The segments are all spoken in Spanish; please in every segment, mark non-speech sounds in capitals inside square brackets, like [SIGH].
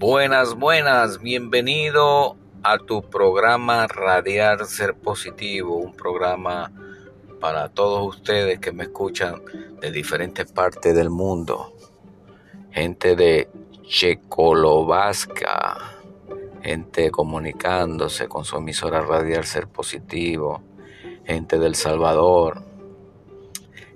Buenas, buenas, bienvenido a tu programa Radiar Ser Positivo, un programa para todos ustedes que me escuchan de diferentes partes del mundo. Gente de Checoslovaquia, gente comunicándose con su emisora Radiar Ser Positivo, gente del Salvador.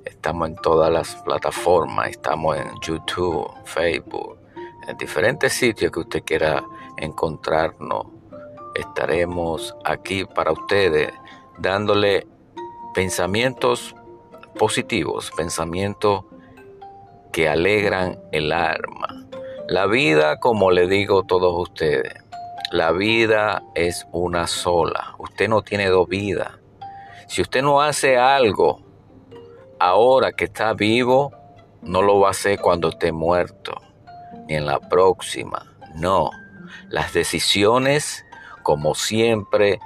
Estamos en todas las plataformas, estamos en YouTube, Facebook, en diferentes sitios que usted quiera encontrarnos. Estaremos aquí para ustedes dándole pensamientos positivos, pensamientos que alegran el alma. La vida, como le digo a todos ustedes, la vida es una sola. Usted no tiene dos vidas. Si usted no hace algo ahora que está vivo, no lo va a hacer cuando esté muerto en la próxima. No, las decisiones, como siempre,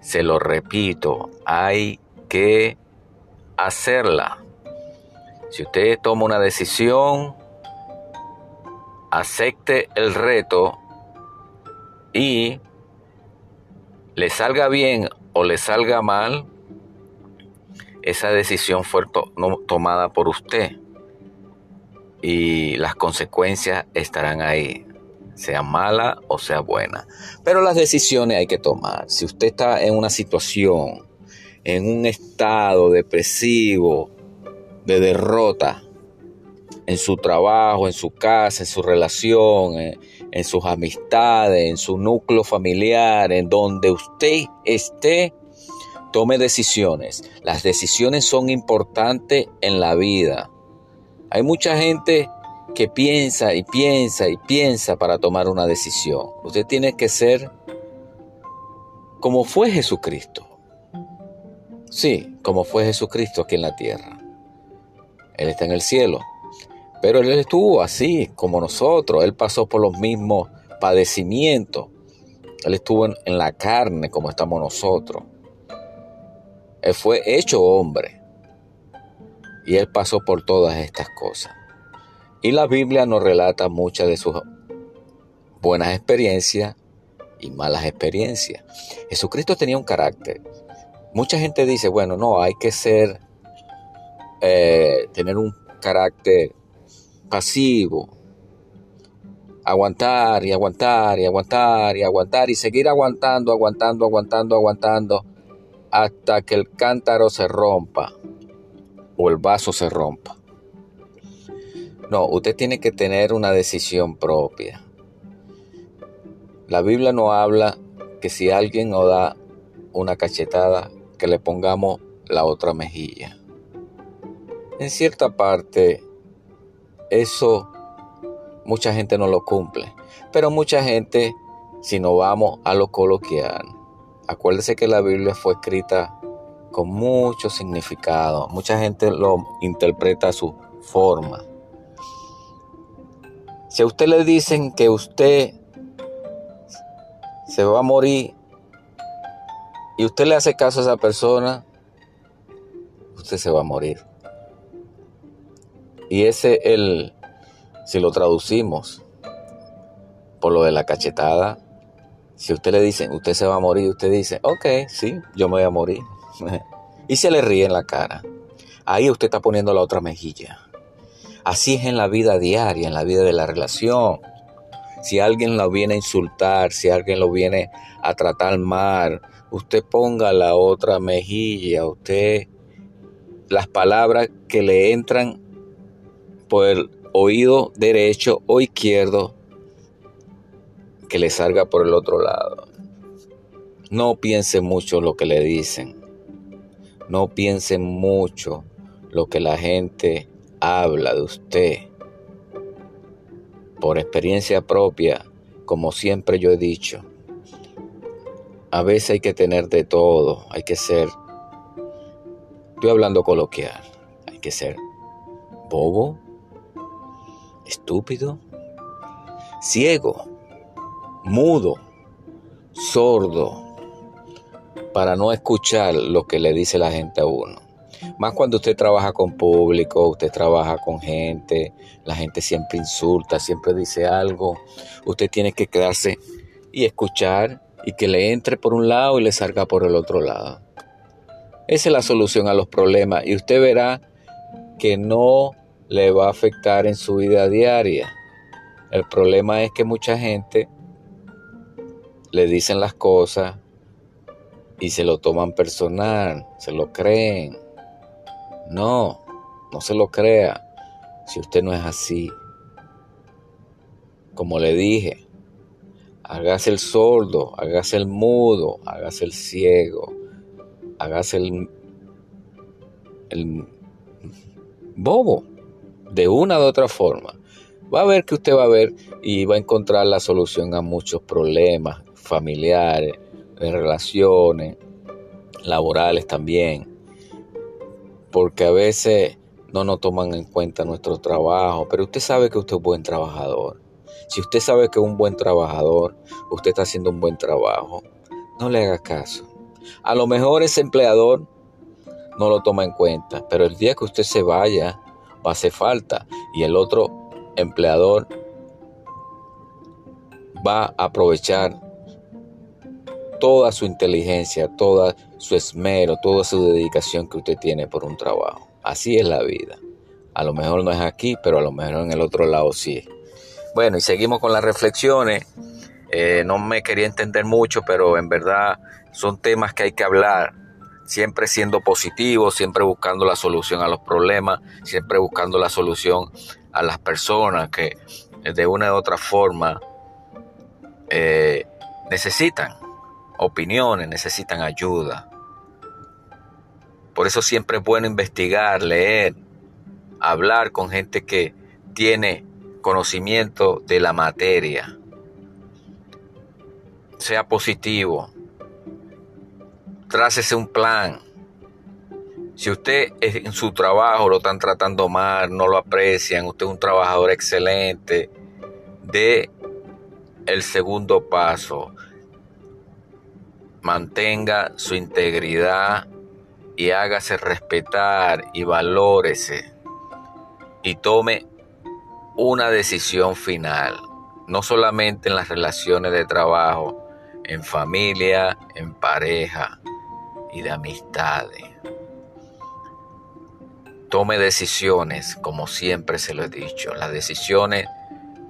se lo repito, hay que hacerla. Si usted toma una decisión, acepte el reto y le salga bien o le salga mal, esa decisión fue tomada por usted y las consecuencias estarán ahí, sea mala o sea buena. Pero las decisiones hay que tomar. Si usted está en una situación, en un estado depresivo, de derrota, en su trabajo, en su casa, en su relación, en, en sus amistades, en su núcleo familiar, en donde usted esté, tome decisiones. Las decisiones son importantes en la vida. Hay mucha gente que piensa y piensa y piensa para tomar una decisión. Usted tiene que ser como fue Jesucristo. Sí, como fue Jesucristo aquí en la tierra. Él está en el cielo. Pero Él estuvo así como nosotros. Él pasó por los mismos padecimientos. Él estuvo en, en la carne como estamos nosotros. Él fue hecho hombre. Y él pasó por todas estas cosas. Y la Biblia nos relata muchas de sus buenas experiencias y malas experiencias. Jesucristo tenía un carácter. Mucha gente dice, bueno, no, hay que ser, eh, tener un carácter pasivo, aguantar y aguantar y aguantar y aguantar y seguir aguantando, aguantando, aguantando, aguantando hasta que el cántaro se rompa o el vaso se rompa. No, usted tiene que tener una decisión propia. La Biblia no habla que si alguien nos da una cachetada, que le pongamos la otra mejilla. En cierta parte, eso mucha gente no lo cumple. Pero mucha gente, si no vamos a lo coloquial, acuérdese que la Biblia fue escrita con mucho significado. Mucha gente lo interpreta a su forma. Si a usted le dicen que usted se va a morir y usted le hace caso a esa persona, usted se va a morir. Y ese el, si lo traducimos por lo de la cachetada, si usted le dicen, usted se va a morir, usted dice, ok, sí, yo me voy a morir. [LAUGHS] y se le ríe en la cara. Ahí usted está poniendo la otra mejilla. Así es en la vida diaria, en la vida de la relación. Si alguien lo viene a insultar, si alguien lo viene a tratar mal, usted ponga la otra mejilla, usted las palabras que le entran por el oído derecho o izquierdo, que le salga por el otro lado. No piense mucho lo que le dicen. No piense mucho lo que la gente habla de usted. Por experiencia propia, como siempre yo he dicho, a veces hay que tener de todo, hay que ser, estoy hablando coloquial, hay que ser bobo, estúpido, ciego, mudo, sordo, para no escuchar lo que le dice la gente a uno. Más cuando usted trabaja con público, usted trabaja con gente, la gente siempre insulta, siempre dice algo. Usted tiene que quedarse y escuchar y que le entre por un lado y le salga por el otro lado. Esa es la solución a los problemas y usted verá que no le va a afectar en su vida diaria. El problema es que mucha gente le dicen las cosas y se lo toman personal, se lo creen. No, no se lo crea si usted no es así. Como le dije, hágase el sordo, hágase el mudo, hágase el ciego, hágase el, el bobo, de una u otra forma. Va a ver que usted va a ver y va a encontrar la solución a muchos problemas familiares, de relaciones, laborales también. Porque a veces no nos toman en cuenta nuestro trabajo, pero usted sabe que usted es un buen trabajador. Si usted sabe que es un buen trabajador, usted está haciendo un buen trabajo, no le haga caso. A lo mejor ese empleador no lo toma en cuenta, pero el día que usted se vaya va a hacer falta y el otro empleador va a aprovechar toda su inteligencia, toda su esmero, toda su dedicación que usted tiene por un trabajo. Así es la vida. A lo mejor no es aquí, pero a lo mejor en el otro lado sí. Bueno, y seguimos con las reflexiones. Eh, no me quería entender mucho, pero en verdad son temas que hay que hablar siempre siendo positivo, siempre buscando la solución a los problemas, siempre buscando la solución a las personas que de una u otra forma eh, necesitan opiniones, necesitan ayuda. Por eso siempre es bueno investigar, leer, hablar con gente que tiene conocimiento de la materia. Sea positivo, trácese un plan. Si usted en su trabajo lo están tratando mal, no lo aprecian, usted es un trabajador excelente, dé el segundo paso. Mantenga su integridad y hágase respetar y valórese y tome una decisión final, no solamente en las relaciones de trabajo, en familia, en pareja, y de amistades. Tome decisiones, como siempre se lo he dicho. Las decisiones,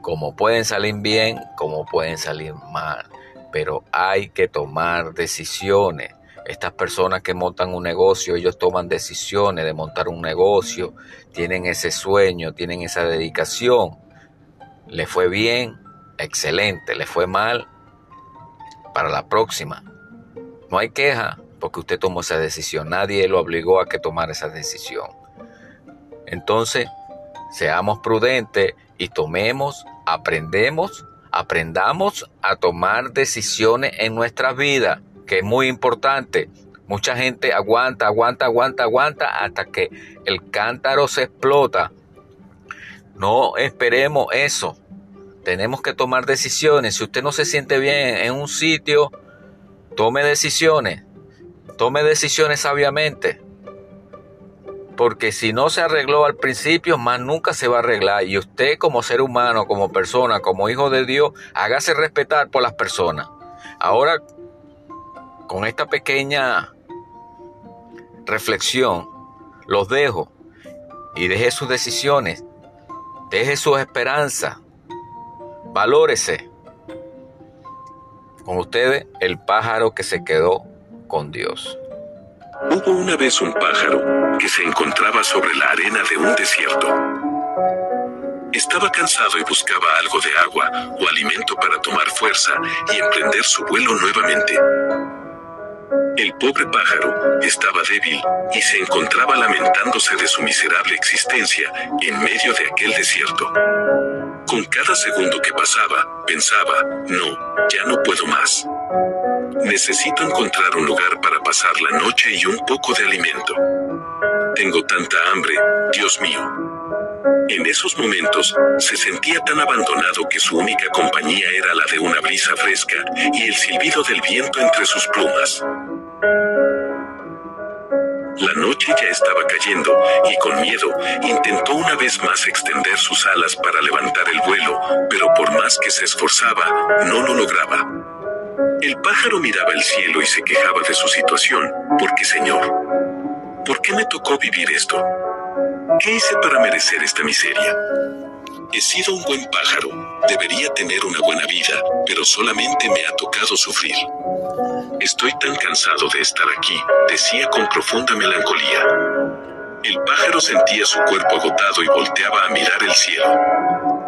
como pueden salir bien, como pueden salir mal. Pero hay que tomar decisiones. Estas personas que montan un negocio, ellos toman decisiones de montar un negocio, tienen ese sueño, tienen esa dedicación. Le fue bien, excelente, le fue mal, para la próxima. No hay queja, porque usted tomó esa decisión. Nadie lo obligó a que tomara esa decisión. Entonces, seamos prudentes y tomemos, aprendemos, aprendamos a tomar decisiones en nuestra vida, que es muy importante. Mucha gente aguanta, aguanta, aguanta, aguanta hasta que el cántaro se explota. No esperemos eso. Tenemos que tomar decisiones. Si usted no se siente bien en un sitio, tome decisiones. Tome decisiones sabiamente. Porque si no se arregló al principio, más nunca se va a arreglar. Y usted como ser humano, como persona, como hijo de Dios, hágase respetar por las personas. Ahora, con esta pequeña reflexión, los dejo y deje sus decisiones, deje sus esperanzas, valórese. Con ustedes, el pájaro que se quedó con Dios. Hubo una vez un pájaro que se encontraba sobre la arena de un desierto. Estaba cansado y buscaba algo de agua o alimento para tomar fuerza y emprender su vuelo nuevamente. El pobre pájaro estaba débil y se encontraba lamentándose de su miserable existencia en medio de aquel desierto. Con cada segundo que pasaba, pensaba, no, ya no puedo más. Necesito encontrar un lugar para pasar la noche y un poco de alimento. Tengo tanta hambre, Dios mío. En esos momentos se sentía tan abandonado que su única compañía era la de una brisa fresca y el silbido del viento entre sus plumas. La noche ya estaba cayendo y con miedo intentó una vez más extender sus alas para levantar el vuelo, pero por más que se esforzaba, no lo lograba. El pájaro miraba el cielo y se quejaba de su situación, porque Señor, ¿por qué me tocó vivir esto? ¿Qué hice para merecer esta miseria? He sido un buen pájaro, debería tener una buena vida, pero solamente me ha tocado sufrir. Estoy tan cansado de estar aquí, decía con profunda melancolía. El pájaro sentía su cuerpo agotado y volteaba a mirar el cielo.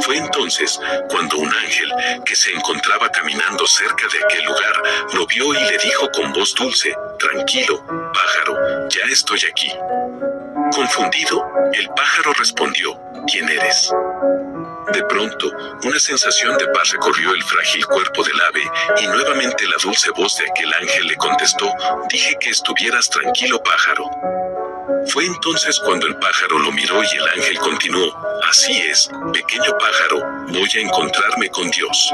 Fue entonces cuando un ángel que se encontraba caminando cerca de aquel lugar lo vio y le dijo con voz dulce, Tranquilo, pájaro, ya estoy aquí. Confundido, el pájaro respondió, ¿quién eres? De pronto, una sensación de paz recorrió el frágil cuerpo del ave, y nuevamente la dulce voz de aquel ángel le contestó, dije que estuvieras tranquilo pájaro. Fue entonces cuando el pájaro lo miró y el ángel continuó, así es, pequeño pájaro, voy a encontrarme con Dios.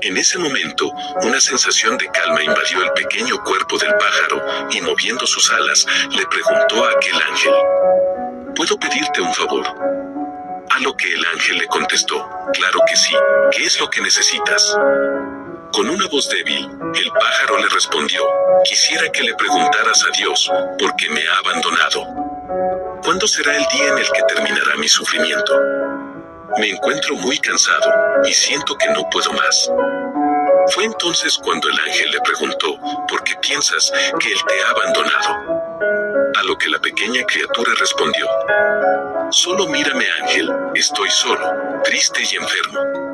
En ese momento, una sensación de calma invadió el pequeño cuerpo del pájaro, y moviendo sus alas, le preguntó a aquel ángel, ¿Puedo pedirte un favor? A lo que el ángel le contestó, claro que sí, ¿qué es lo que necesitas? Con una voz débil, el pájaro le respondió, quisiera que le preguntaras a Dios, ¿por qué me ha abandonado? ¿Cuándo será el día en el que terminará mi sufrimiento? Me encuentro muy cansado y siento que no puedo más. Fue entonces cuando el ángel le preguntó, ¿por qué piensas que él te ha abandonado? A lo que la pequeña criatura respondió, Solo mírame ángel, estoy solo, triste y enfermo.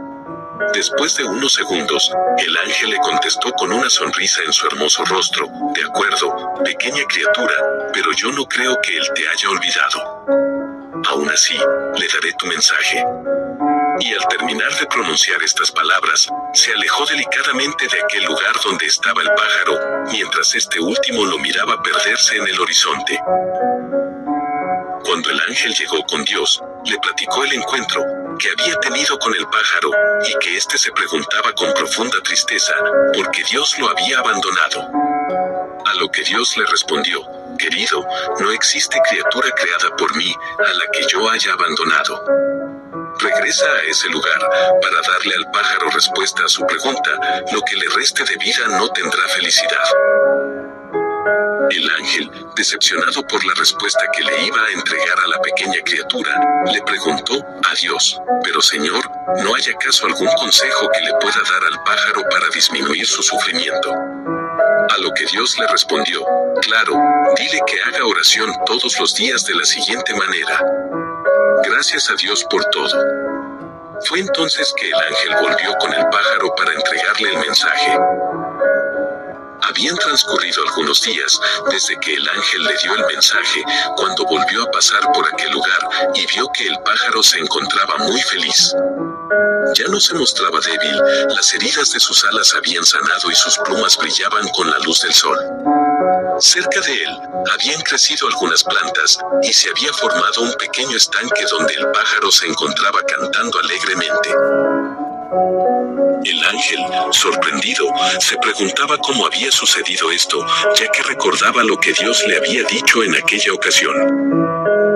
Después de unos segundos, el ángel le contestó con una sonrisa en su hermoso rostro, de acuerdo, pequeña criatura, pero yo no creo que él te haya olvidado. Aún así, le daré tu mensaje. Y al terminar de pronunciar estas palabras, se alejó delicadamente de aquel lugar donde estaba el pájaro, mientras este último lo miraba perderse en el horizonte. Cuando el ángel llegó con Dios, le platicó el encuentro que había tenido con el pájaro, y que éste se preguntaba con profunda tristeza, por qué Dios lo había abandonado. A lo que Dios le respondió, querido, no existe criatura creada por mí a la que yo haya abandonado. Regresa a ese lugar para darle al pájaro respuesta a su pregunta, lo que le reste de vida no tendrá felicidad. El ángel, decepcionado por la respuesta que le iba a entregar a la pequeña criatura, le preguntó a Dios, pero Señor, ¿no hay acaso algún consejo que le pueda dar al pájaro para disminuir su sufrimiento? A lo que Dios le respondió, claro, dile que haga oración todos los días de la siguiente manera. Gracias a Dios por todo. Fue entonces que el ángel volvió con el pájaro para entregarle el mensaje. Habían transcurrido algunos días desde que el ángel le dio el mensaje, cuando volvió a pasar por aquel lugar y vio que el pájaro se encontraba muy feliz. Ya no se mostraba débil, las heridas de sus alas habían sanado y sus plumas brillaban con la luz del sol. Cerca de él, habían crecido algunas plantas, y se había formado un pequeño estanque donde el pájaro se encontraba cantando alegremente. El ángel, sorprendido, se preguntaba cómo había sucedido esto, ya que recordaba lo que Dios le había dicho en aquella ocasión.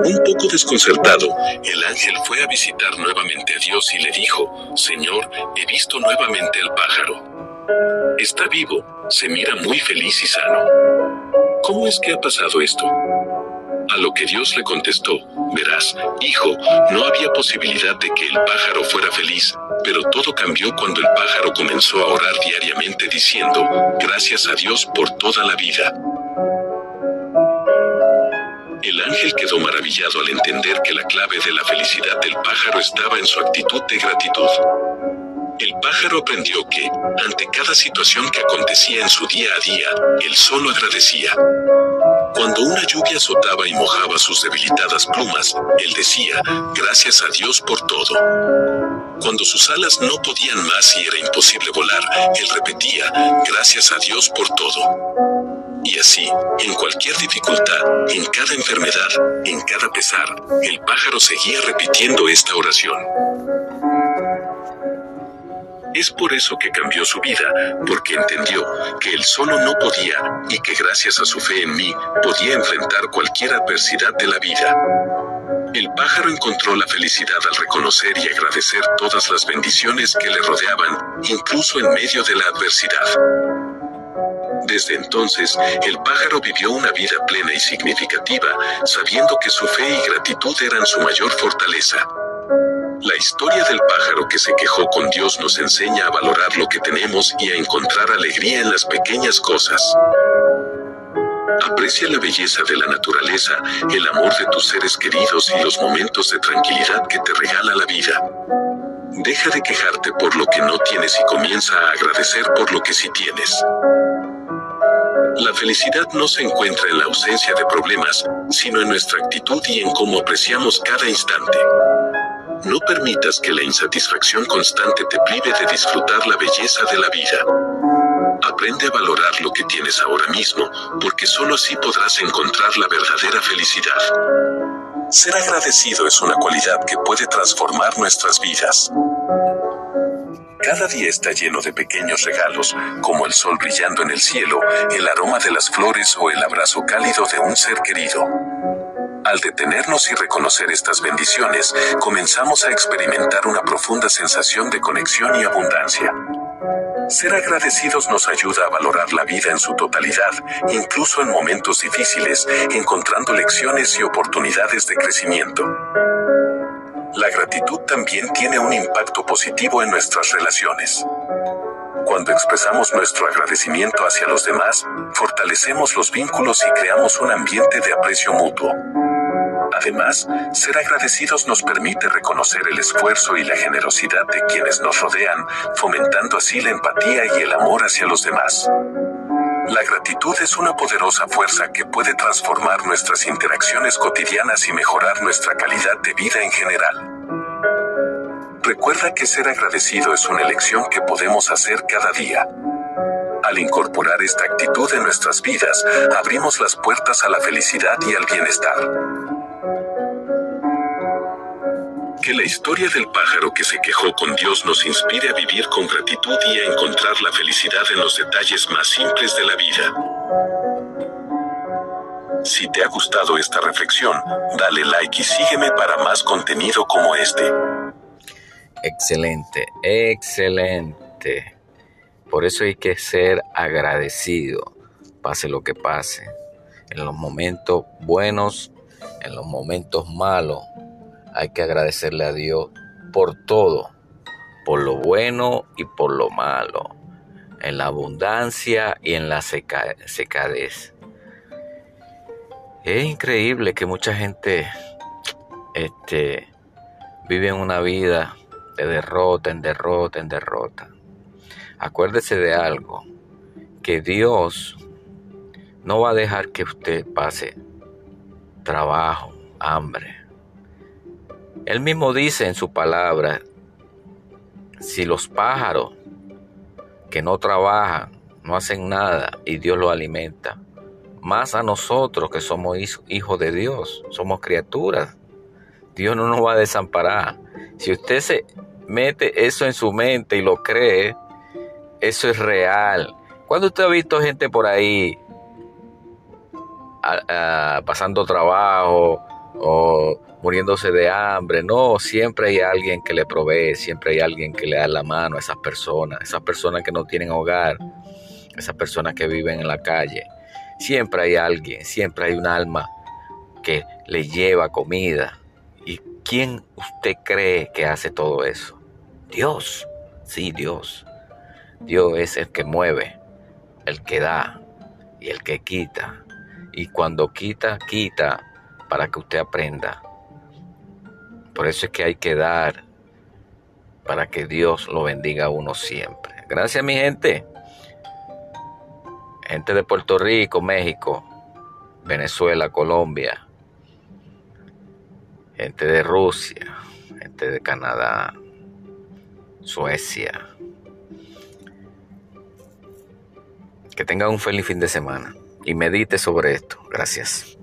Un poco desconcertado, el ángel fue a visitar nuevamente a Dios y le dijo, Señor, he visto nuevamente al pájaro. Está vivo, se mira muy feliz y sano. ¿Cómo es que ha pasado esto? Lo que Dios le contestó, verás, hijo, no había posibilidad de que el pájaro fuera feliz, pero todo cambió cuando el pájaro comenzó a orar diariamente diciendo, gracias a Dios por toda la vida. El ángel quedó maravillado al entender que la clave de la felicidad del pájaro estaba en su actitud de gratitud. El pájaro aprendió que, ante cada situación que acontecía en su día a día, él solo agradecía. Cuando una lluvia azotaba y mojaba sus debilitadas plumas, él decía, gracias a Dios por todo. Cuando sus alas no podían más y era imposible volar, él repetía, gracias a Dios por todo. Y así, en cualquier dificultad, en cada enfermedad, en cada pesar, el pájaro seguía repitiendo esta oración. Es por eso que cambió su vida, porque entendió que él solo no podía y que gracias a su fe en mí podía enfrentar cualquier adversidad de la vida. El pájaro encontró la felicidad al reconocer y agradecer todas las bendiciones que le rodeaban, incluso en medio de la adversidad. Desde entonces, el pájaro vivió una vida plena y significativa, sabiendo que su fe y gratitud eran su mayor fortaleza. La historia del pájaro que se quejó con Dios nos enseña a valorar lo que tenemos y a encontrar alegría en las pequeñas cosas. Aprecia la belleza de la naturaleza, el amor de tus seres queridos y los momentos de tranquilidad que te regala la vida. Deja de quejarte por lo que no tienes y comienza a agradecer por lo que sí tienes. La felicidad no se encuentra en la ausencia de problemas, sino en nuestra actitud y en cómo apreciamos cada instante. No permitas que la insatisfacción constante te prive de disfrutar la belleza de la vida. Aprende a valorar lo que tienes ahora mismo, porque solo así podrás encontrar la verdadera felicidad. Ser agradecido es una cualidad que puede transformar nuestras vidas. Cada día está lleno de pequeños regalos, como el sol brillando en el cielo, el aroma de las flores o el abrazo cálido de un ser querido. Al detenernos y reconocer estas bendiciones, comenzamos a experimentar una profunda sensación de conexión y abundancia. Ser agradecidos nos ayuda a valorar la vida en su totalidad, incluso en momentos difíciles, encontrando lecciones y oportunidades de crecimiento. La gratitud también tiene un impacto positivo en nuestras relaciones. Cuando expresamos nuestro agradecimiento hacia los demás, fortalecemos los vínculos y creamos un ambiente de aprecio mutuo. Además, ser agradecidos nos permite reconocer el esfuerzo y la generosidad de quienes nos rodean, fomentando así la empatía y el amor hacia los demás. La gratitud es una poderosa fuerza que puede transformar nuestras interacciones cotidianas y mejorar nuestra calidad de vida en general. Recuerda que ser agradecido es una elección que podemos hacer cada día. Al incorporar esta actitud en nuestras vidas, abrimos las puertas a la felicidad y al bienestar. Que la historia del pájaro que se quejó con Dios nos inspire a vivir con gratitud y a encontrar la felicidad en los detalles más simples de la vida. Si te ha gustado esta reflexión, dale like y sígueme para más contenido como este. Excelente, excelente. Por eso hay que ser agradecido, pase lo que pase. En los momentos buenos, en los momentos malos, hay que agradecerle a Dios por todo, por lo bueno y por lo malo, en la abundancia y en la secadez. Es increíble que mucha gente este, vive una vida de derrota en derrota en derrota. Acuérdese de algo, que Dios no va a dejar que usted pase trabajo, hambre, él mismo dice en su palabra, si los pájaros que no trabajan, no hacen nada y Dios los alimenta, más a nosotros que somos hijos de Dios, somos criaturas, Dios no nos va a desamparar. Si usted se mete eso en su mente y lo cree, eso es real. Cuando usted ha visto gente por ahí pasando trabajo o muriéndose de hambre. No, siempre hay alguien que le provee, siempre hay alguien que le da la mano a esas personas, esas personas que no tienen hogar, esas personas que viven en la calle. Siempre hay alguien, siempre hay un alma que le lleva comida. ¿Y quién usted cree que hace todo eso? Dios, sí, Dios. Dios es el que mueve, el que da y el que quita. Y cuando quita, quita para que usted aprenda por eso es que hay que dar para que Dios lo bendiga a uno siempre. Gracias mi gente. Gente de Puerto Rico, México, Venezuela, Colombia. Gente de Rusia, gente de Canadá, Suecia. Que tengan un feliz fin de semana y medite sobre esto. Gracias.